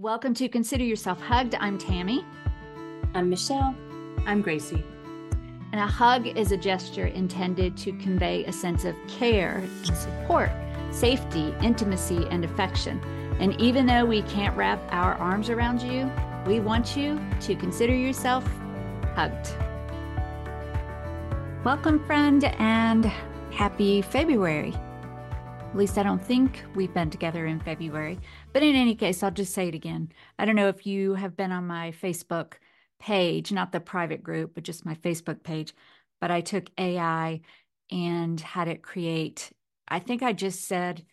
Welcome to Consider Yourself Hugged. I'm Tami. I'm Michelle. I'm Gracie. And a hug is a gesture intended to convey a sense of care support, safety, intimacy, and affection. And even though we can't wrap our arms around you, we want you to consider yourself hugged. Welcome, friend, and happy February. At least I don't think we've been together in February. But in any case, I'll just say it again. I don't know if you have been on my Facebook page, not the private group, but just my Facebook page. But I took AI and had it create, I think I just said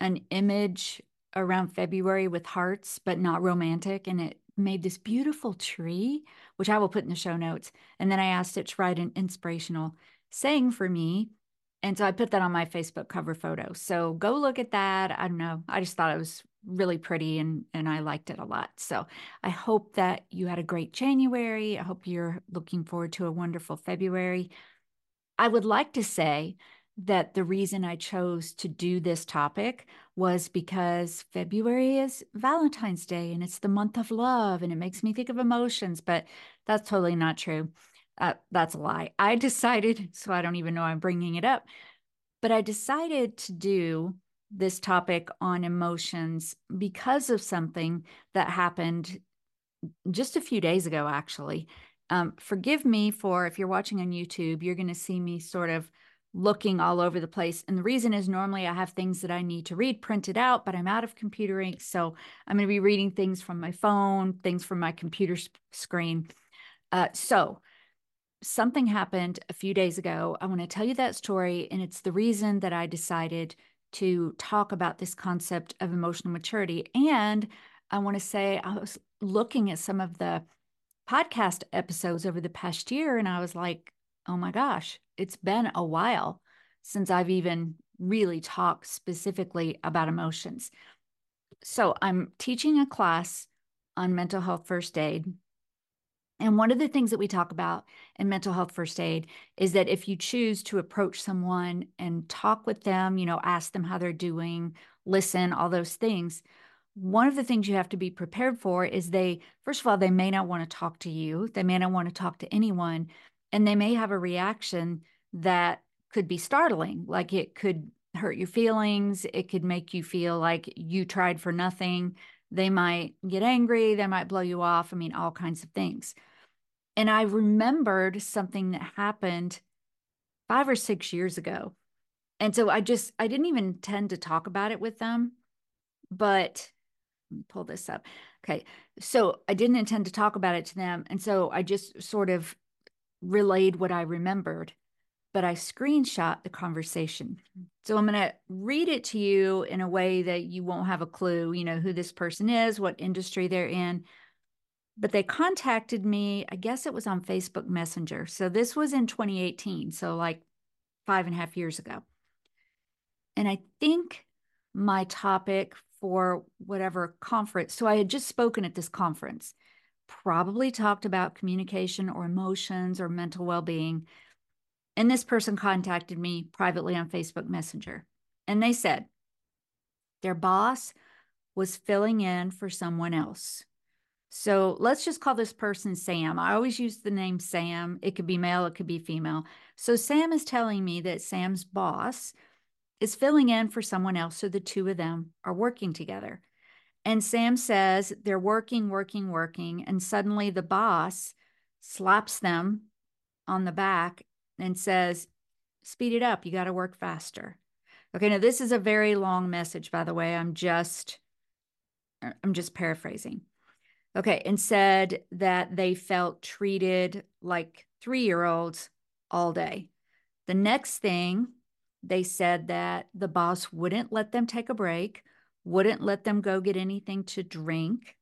an image around February with hearts, but not romantic. And it made this beautiful tree, which I will put in the show notes. And then I asked it to write an inspirational saying for me and so I put that on my Facebook cover photo. So go look at that. I don't know. I just thought it was really pretty and and I liked it a lot. So I hope that you had a great January. I hope you're looking forward to a wonderful February. I would like to say that the reason I chose to do this topic was because February is Valentine's Day and it's the month of love and it makes me think of emotions, but that's totally not true. Uh, that's a lie. I decided, so I don't even know I'm bringing it up, but I decided to do this topic on emotions because of something that happened just a few days ago, actually. Um, forgive me for if you're watching on YouTube, you're going to see me sort of looking all over the place. And the reason is normally I have things that I need to read printed out, but I'm out of computer ink. So I'm going to be reading things from my phone, things from my computer screen. Uh, so something happened a few days ago. I want to tell you that story, and it's the reason that I decided to talk about this concept of emotional maturity. And I want to say, I was looking at some of the podcast episodes over the past year, and I was like, oh my gosh, it's been a while since I've even really talked specifically about emotions. So I'm teaching a class on mental health first aid and one of the things that we talk about in mental health first aid is that if you choose to approach someone and talk with them, you know, ask them how they're doing, listen, all those things, one of the things you have to be prepared for is they, first of all, they may not want to talk to you, they may not want to talk to anyone, and they may have a reaction that could be startling, like it could hurt your feelings, it could make you feel like you tried for nothing. They might get angry, they might blow you off. I mean, all kinds of things. And I remembered something that happened five or six years ago. And so I just, I didn't even tend to talk about it with them. But let me pull this up. Okay. So I didn't intend to talk about it to them. And so I just sort of relayed what I remembered, but I screenshot the conversation. So I'm going to read it to you in a way that you won't have a clue, you know, who this person is, what industry they're in but they contacted me, I guess it was on Facebook Messenger. So this was in 2018, so like five and a half years ago. And I think my topic for whatever conference, so I had just spoken at this conference, probably talked about communication or emotions or mental well being. And this person contacted me privately on Facebook Messenger. And they said their boss was filling in for someone else so let's just call this person Sam. I always use the name Sam. It could be male, it could be female. So Sam is telling me that Sam's boss is filling in for someone else. So the two of them are working together. And Sam says they're working, working, working. And suddenly the boss slaps them on the back and says, Speed it up. You got to work faster. Okay, now this is a very long message, by the way. I'm just. I'm just paraphrasing. Okay, and said that they felt treated like three year olds all day. The next thing, they said that the boss wouldn't let them take a break, wouldn't let them go get anything to drink.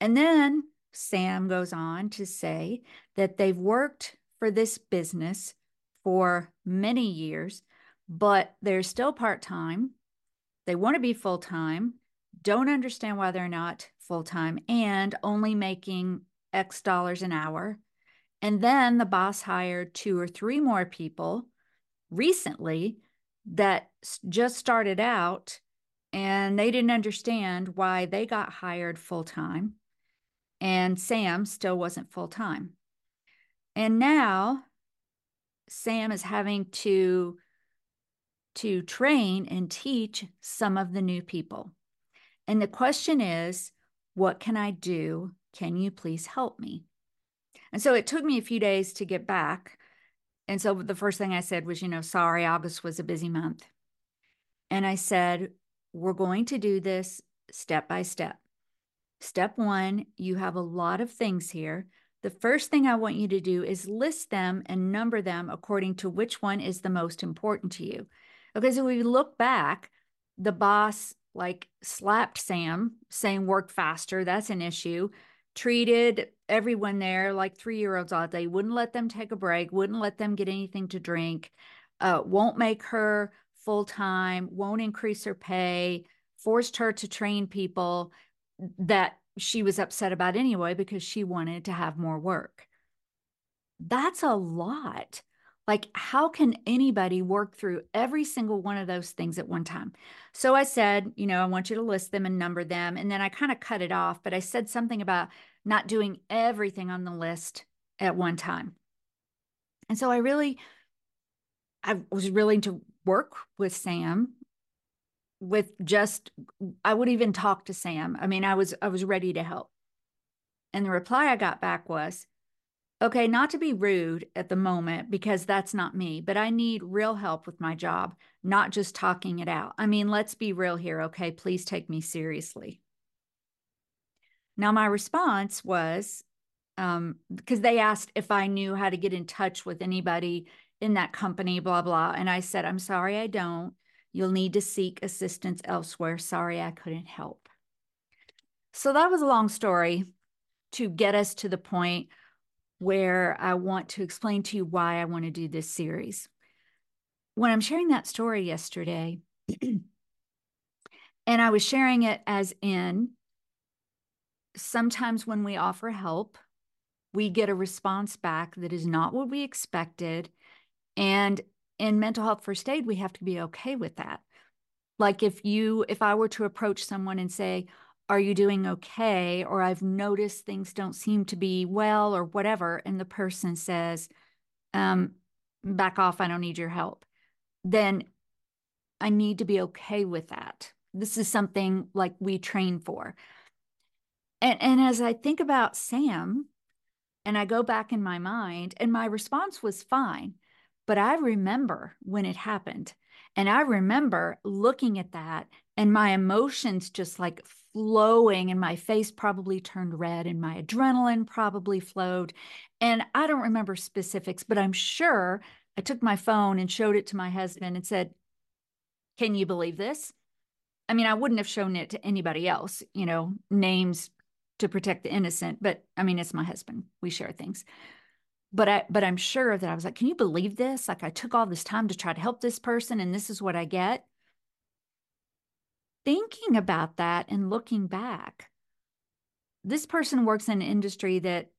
And then Sam goes on to say that they've worked for this business for many years, but they're still part time. They want to be full time, don't understand why they're not full time and only making X dollars an hour. And then the boss hired two or three more people recently that just started out and they didn't understand why they got hired full time and Sam still wasn't full time. And now Sam is having to to train and teach some of the new people. And the question is, what can I do? Can you please help me? And so it took me a few days to get back. And so the first thing I said was, you know, sorry, August was a busy month. And I said, we're going to do this step by step. Step one, you have a lot of things here. The first thing I want you to do is list them and number them according to which one is the most important to you. Because if we look back, the boss like slapped Sam, saying work faster. That's an issue. Treated everyone there like three year olds all day, wouldn't let them take a break, wouldn't let them get anything to drink, uh, won't make her full time, won't increase her pay, forced her to train people that she was upset about anyway because she wanted to have more work. That's a lot. Like, how can anybody work through every single one of those things at one time? So I said, you know, I want you to list them and number them. And then I kind of cut it off, but I said something about not doing everything on the list at one time. And so I really, I was willing to work with Sam with just I would even talk to Sam. I mean, I was I was ready to help. And the reply I got back was, "Okay, not to be rude at the moment because that's not me, but I need real help with my job, not just talking it out. I mean, let's be real here, okay? Please take me seriously." Now my response was um because they asked if I knew how to get in touch with anybody in that company, blah blah, and I said, "I'm sorry, I don't." You'll need to seek assistance elsewhere. Sorry, I couldn't help. So that was a long story to get us to the point where I want to explain to you why I want to do this series. When I'm sharing that story yesterday, and I was sharing it as in sometimes when we offer help, we get a response back that is not what we expected. And in mental health first aid, we have to be okay with that. Like if you, if I were to approach someone and say, Are you doing okay? Or I've noticed things don't seem to be well or whatever. And the person says, um, Back off, I don't need your help. Then I need to be okay with that. This is something like we train for. And, and as I think about Sam, and I go back in my mind, and my response was fine. But I remember when it happened. And I remember looking at that and my emotions just like flowing, and my face probably turned red, and my adrenaline probably flowed. And I don't remember specifics, but I'm sure I took my phone and showed it to my husband and said, Can you believe this? I mean, I wouldn't have shown it to anybody else, you know, names to protect the innocent, but I mean, it's my husband. We share things but I but I'm sure that I was like, can you believe this? Like I took all this time to try to help this person and this is what I get. Thinking about that and looking back, this person works in an industry that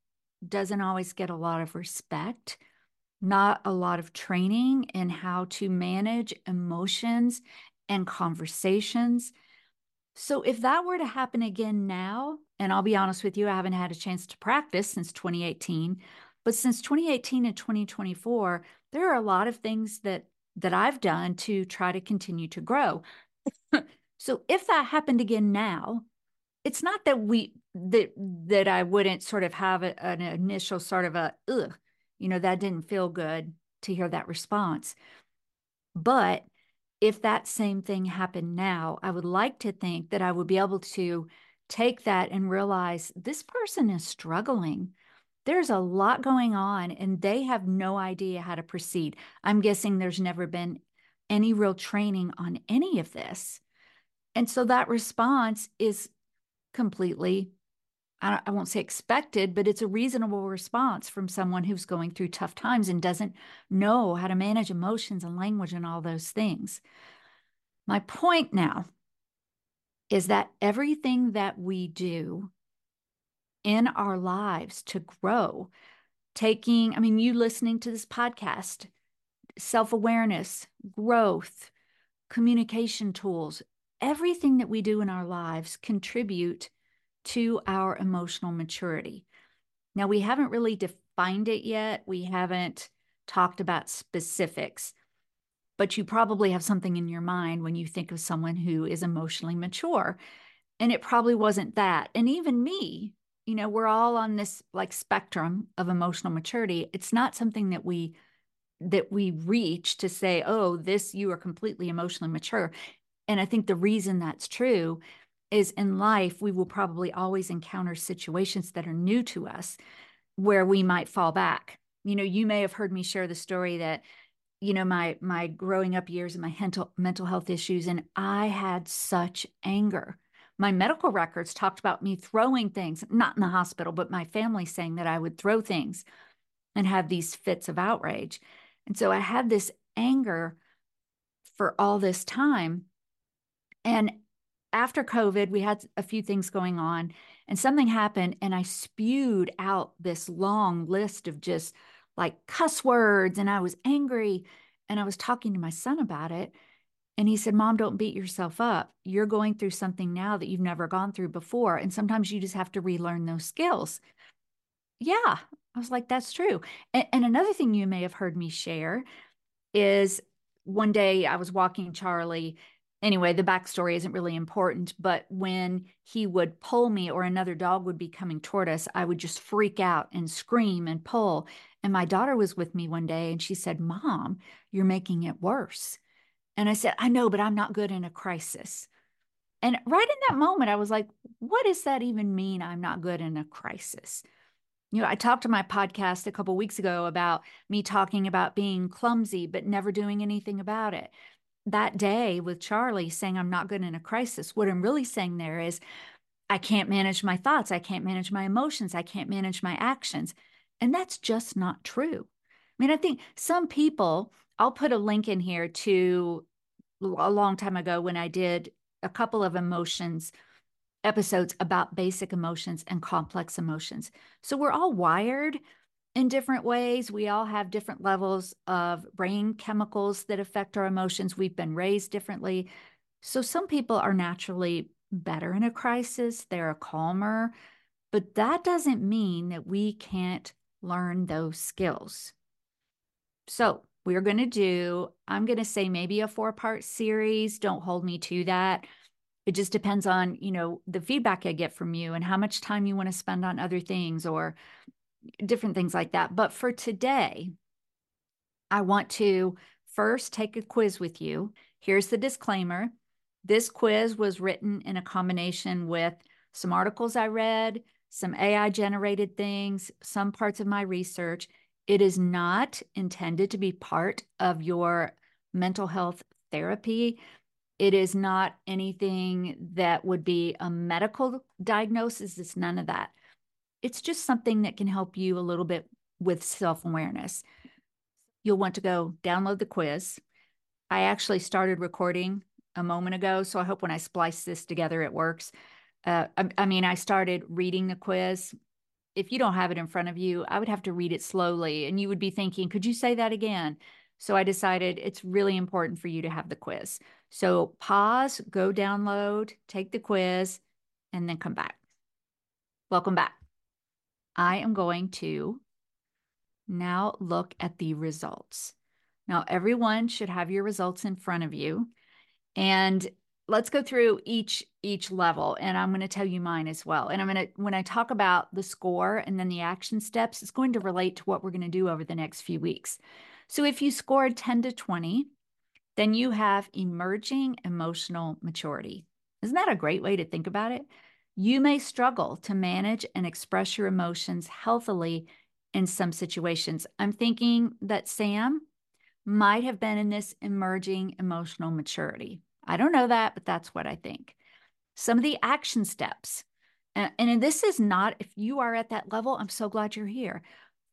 doesn't always get a lot of respect, not a lot of training in how to manage emotions and conversations. So if that were to happen again now, and I'll be honest with you, I haven't had a chance to practice since 2018 but since 2018 and 2024, there are a lot of things that that I've done to try to continue to grow. so if that happened again now, it's not that we that that I wouldn't sort of have a, an initial sort of a ugh, you know, that didn't feel good to hear that response. But if that same thing happened now, I would like to think that I would be able to take that and realize this person is struggling there's a lot going on and they have no idea how to proceed. I'm guessing there's never been any real training on any of this. And so that response is completely, I, won't say expected, but it's a reasonable response from someone who's going through tough times and doesn't know how to manage emotions and language and all those things. My point now is that everything that we do in our lives to grow. Taking, I mean, you listening to this podcast, self awareness, growth, communication tools, everything that we do in our lives contribute to our emotional maturity. Now, we haven't really defined it yet. We haven't talked about specifics, but you probably have something in your mind when you think of someone who is emotionally mature. And it probably wasn't that. And even me, you know, we're all on this like spectrum of emotional maturity. It's not something that we that we reach to say, oh, this you are completely emotionally mature. And I think the reason that's true is in life, we will probably always encounter situations that are new to us where we might fall back. You know, you may have heard me share the story that, you know, my my growing up years and my mental mental health issues, and I had such anger. My medical records talked about me throwing things, not in the hospital, but my family saying that I would throw things and have these fits of outrage. And so I had this anger for all this time. And after COVID, we had a few things going on, and something happened, and I spewed out this long list of just like cuss words, and I was angry. And I was talking to my son about it. And he said, Mom, don't beat yourself up. You're going through something now that you've never gone through before. And sometimes you just have to relearn those skills. Yeah. I was like, that's true. And, and another thing you may have heard me share is one day I was walking Charlie anyway, the backstory isn't really important, but when he would pull me or another dog would be coming toward us, I would just freak out and scream and pull. And my daughter was with me one day and she said, Mom, you're making it worse. And I said, I know, but I'm not good in a crisis. And right in that moment, I was like, what does that even mean? I'm not good in a crisis. You know, I talked to my podcast a couple weeks ago about me talking about being clumsy, but never doing anything about it that day with Charlie saying I'm not good in a crisis, what I'm really saying there is I can't manage my thoughts, I can't manage my emotions, I can't manage my actions. And that's just not true. I mean, I think some people, I'll put a link in here to a long time ago when I did a couple of emotions episodes about basic emotions and complex emotions. So we're all wired in different ways. We all have different levels of brain chemicals that affect our emotions. We've been raised differently. So some people are naturally better in a crisis, they're calmer, but that doesn't mean that we can't learn those skills. So, we're going to do, I'm going to say maybe a four part series. Don't hold me to that. It just depends on, you know, the feedback I get from you and how much time you want to spend on other things or different things like that. But for today, I want to first take a quiz with you. Here's the disclaimer this quiz was written in a combination with some articles I read, some AI generated things, some parts of my research. It is not intended to be part of your mental health therapy. It is not anything that would be a medical diagnosis. It's none of that it's just something that can help you a little bit with self awareness. You'll want to go download the quiz. I actually started recording a moment ago, so I hope when I splice this together, it works. Uh, I, I mean, I started reading the quiz. If you don't have it in front of you, I would have to read it slowly, and you would be thinking, could you say that again? So I decided it's really important for you to have the quiz. So pause, go download, take the quiz, and then come back. Welcome back. I am going to now look at the results. Now, everyone should have your results in front of you. And let's go through each each level and i'm going to tell you mine as well and i'm going to when i talk about the score and then the action steps it's going to relate to what we're going to do over the next few weeks so if you scored 10 to 20 then you have emerging emotional maturity isn't that a great way to think about it you may struggle to manage and express your emotions healthily in some situations. I'm thinking that Sam might have been in this emerging emotional maturity. I don't know that, but that's what I think. Some of the action steps, and, this is not, if you are at that level, I'm so glad you're here.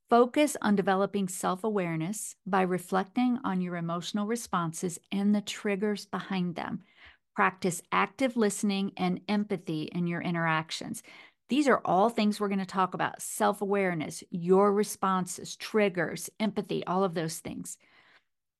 Focus on developing self awareness by reflecting on your emotional responses and the triggers behind them. Practice active listening and empathy in your interactions. These are all things we're going to talk about self awareness, your responses, triggers, empathy, all of those things.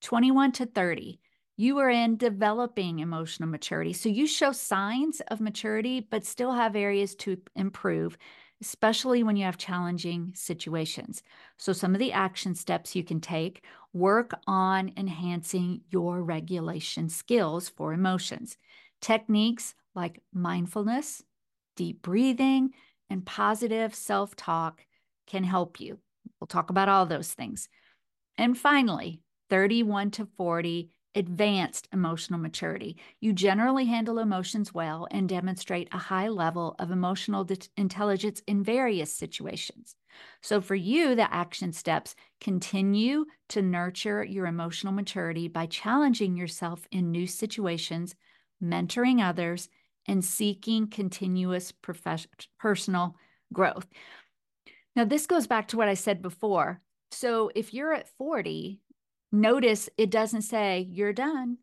21 to 30, You are in developing emotional maturity. So you show signs of maturity, but still have areas to improve, especially when you have challenging situations. So, some of the action steps you can take work on enhancing your regulation skills for emotions. Techniques like mindfulness, deep breathing, and positive self talk can help you. We'll talk about all those things. And finally, 31 to 40 advanced emotional maturity. You generally handle emotions well and demonstrate a high level of emotional de- intelligence in various situations. So, for you, the action steps continue to nurture your emotional maturity by challenging yourself in new situations, mentoring others, and seeking continuous professional personal growth. Now, this goes back to what I said before. So, if you're at 40 Notice it doesn't say you're done,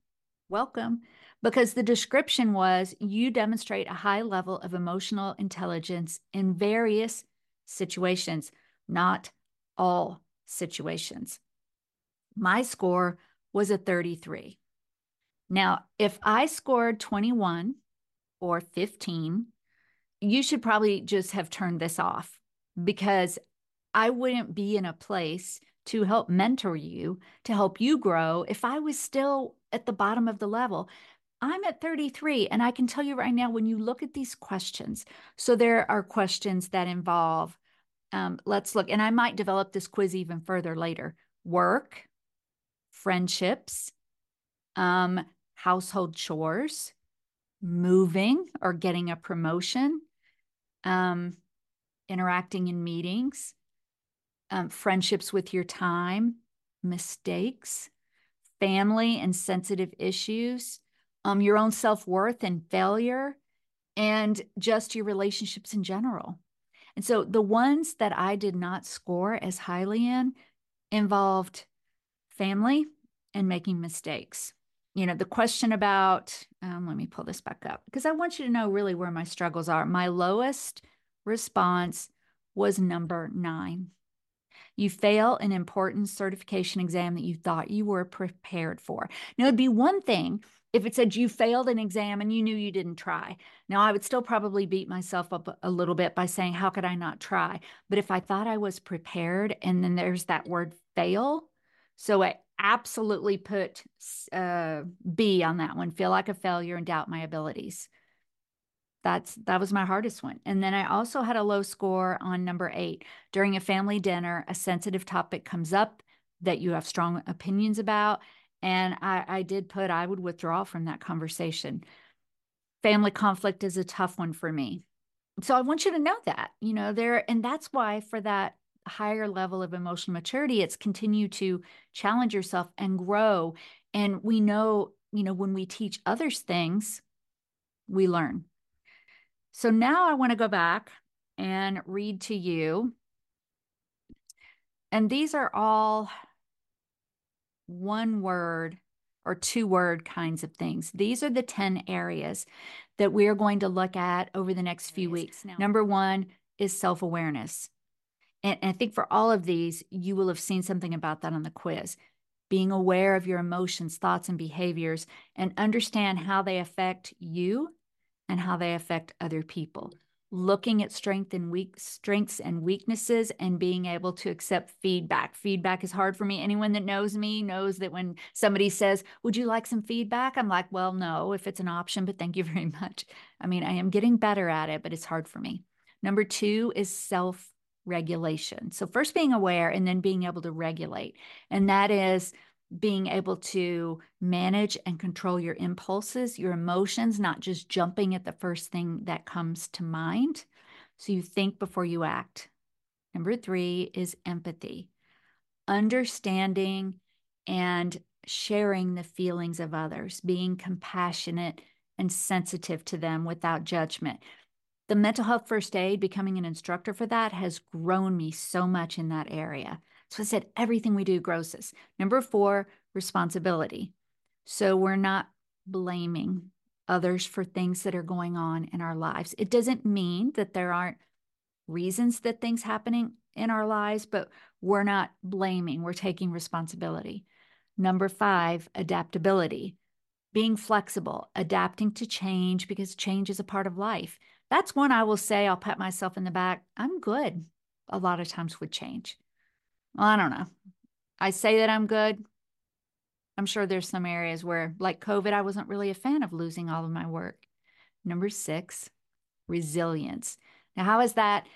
welcome, because the description was you demonstrate a high level of emotional intelligence in various situations, not all situations. My score was a 33. Now, if I scored 21 or 15, you should probably just have turned this off because I wouldn't be in a place to help mentor you, to help you grow, if I was still at the bottom of the level, I'm at 33. And I can tell you right now, when you look at these questions, so there are questions that involve, um, let's look, and I might develop this quiz even further later work, friendships, um, household chores, moving or getting a promotion, um, interacting in meetings, um, friendships with your time, mistakes, family and sensitive issues, um, your own self worth and failure, and just your relationships in general. And so the ones that I did not score as highly in involved family and making mistakes. You know, the question about, um, let me pull this back up because I want you to know really where my struggles are. My lowest response was number nine. You fail an important certification exam that you thought you were prepared for. Now, it'd be one thing if it said you failed an exam and you knew you didn't try. Now, I would still probably beat myself up a little bit by saying, How could I not try? But if I thought I was prepared, and then there's that word fail. So I absolutely put uh, B on that one, feel like a failure and doubt my abilities that's that was my hardest one. And then i also had a low score on number eight. During a family dinner a sensitive topic comes up that you have strong opinions about and i i did put i would withdraw from that conversation. Family conflict is a tough one for me. So i want you to know that you know there and that's why for that higher level of emotional maturity it's continue to challenge yourself and grow. And we know you know when we teach others things we learn so now I want to go back and read to you. And these are all one word or two word kinds of things. These are the 10 areas that we are going to look at over the next few weeks. Now, Number one is self awareness. And, and I think for all of these, you will have seen something about that on the quiz. Being aware of your emotions, thoughts, and behaviors, and understand how they affect you and how they affect other people. Looking at strength and weak strengths and weaknesses and being able to accept feedback. Feedback is hard for me. Anyone that knows me knows that when somebody says would you like some feedback? I'm like well no if it's an option but thank you very much. I mean i am getting better at it but it's hard for me. Number two is self regulation so first being aware and then being able to regulate. And that is being able to manage and control your impulses, your emotions, not just jumping at the first thing that comes to mind. So you think before you act. Number three is empathy, understanding and sharing the feelings of others, being compassionate and sensitive to them without judgment. The mental health first aid, becoming an instructor for that, has grown me so much in that area. So I said, everything we do grows us. Number four, responsibility. So we're not blaming others for things that are going on in our lives. It doesn't mean that there aren't reasons that things happening in our lives, but we're not blaming, we're taking responsibility. Number five, adaptability. being flexible, adapting to change because change is a part of life. That's one I will say I'll pat myself in the back. I'm good a lot of times with change. Well, I don't know. I say that I'm good. I'm sure there's some areas where, like COVID, I wasn't really a fan of losing all of my work. Number six, resilience. Now, how is that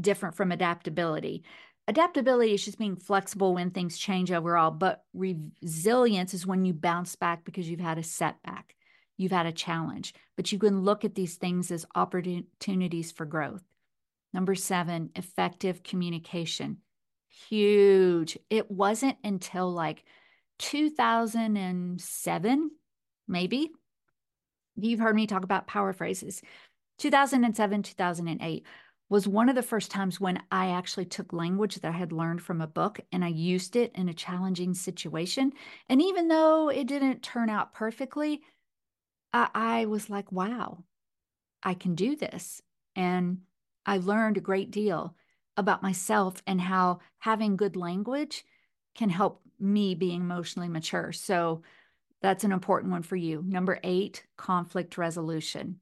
different from adaptability? Adaptability is just being flexible when things change overall, but resilience is when you bounce back because you've had a setback, you've had a challenge, but you can look at these things as opportunities for growth. Number seven, effective communication. Huge. It wasn't until like 2007, maybe. You've heard me talk about power phrases. 2007, 2008 was one of the first times when I actually took language that I had learned from a book and I used it in a challenging situation. And even though it didn't turn out perfectly, I, I was like, wow, I can do this. And I learned a great deal about myself and how having good language can help me being emotionally mature. So that's an important one for you. Number eight, conflict resolution.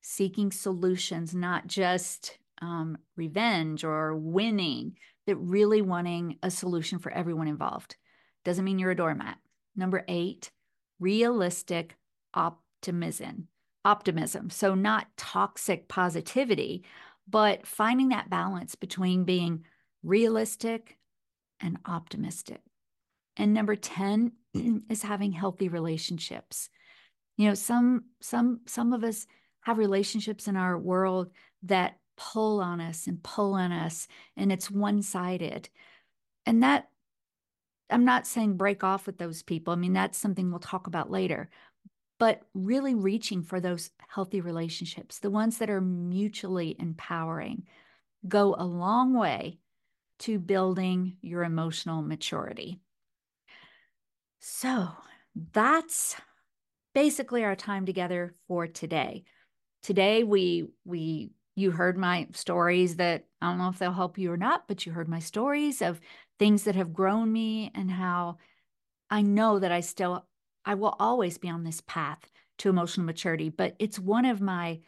Seeking solutions, not just um, revenge or winning, but really wanting a solution for everyone involved. Doesn't mean you're a doormat. Number eight, realistic optimism. Optimism. So, not toxic positivity, but finding that balance between being realistic and optimistic. And number 10 is having healthy relationships. You know, some some some of us have relationships in our world that pull on us and pull on us and it's one-sided. And that I'm not saying break off with those people. I mean, that's something we'll talk about later. But really reaching for those healthy relationships, the ones that are mutually empowering, go a long way to building your emotional maturity. So that's basically our time together for today. Today we we you heard my stories that I don't know if they'll help you or not, but you heard my stories of things that have grown me and how I know that I still, I will always be on this path to emotional maturity, but it's one of my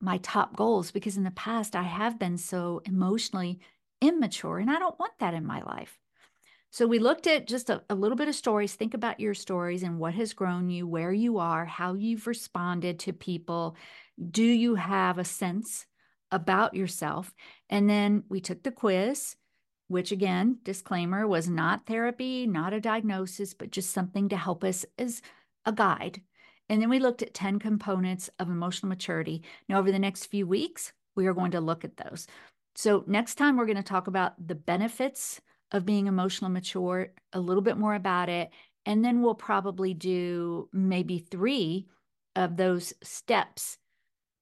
my top goals because in the past I have been so emotionally immature and I don't want that in my life. So we looked at just a, a, little bit of stories. Think about your stories and what has grown you, where you are, how you've responded to people. Do you have a sense about yourself. And then we took the quiz, which again, disclaimer, was not therapy, not a diagnosis, but just something to help us as a guide. And then we looked at 10 components of emotional maturity. Now, over the next few weeks, we are going to look at those. So, next time, we're going to talk about the benefits of being emotional mature, a little bit more about it. And then we'll probably do maybe three of those steps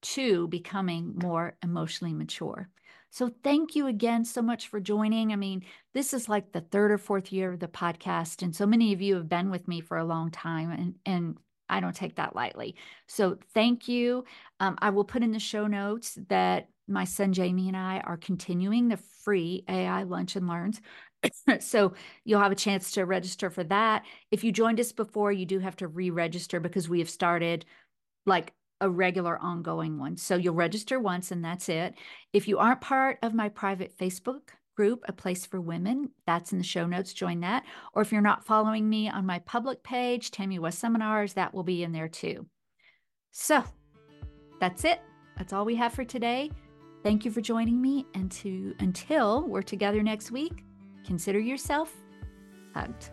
to becoming more emotionally mature. So, thank you again so much for joining. I mean, this is like the third or fourth year of the podcast, and so many of you have been with me for a long time, and, and I don't take that lightly. So, thank you. Um, I will put in the show notes that my son Jamie and I are continuing the free AI Lunch and Learns. so you'll have a chance to register for that. If you joined us before, you do have to re register because we have started like a regular ongoing one. So you'll register once and that's it. If you aren't part of my private Facebook group, A Place for Women, that's in the show notes, join that. Or if you're not following me on my public page, Tami West Seminars, that will be in there too. So that's it. That's all we have for today. Thank you for joining me. And to until we're together next week, consider yourself hugged.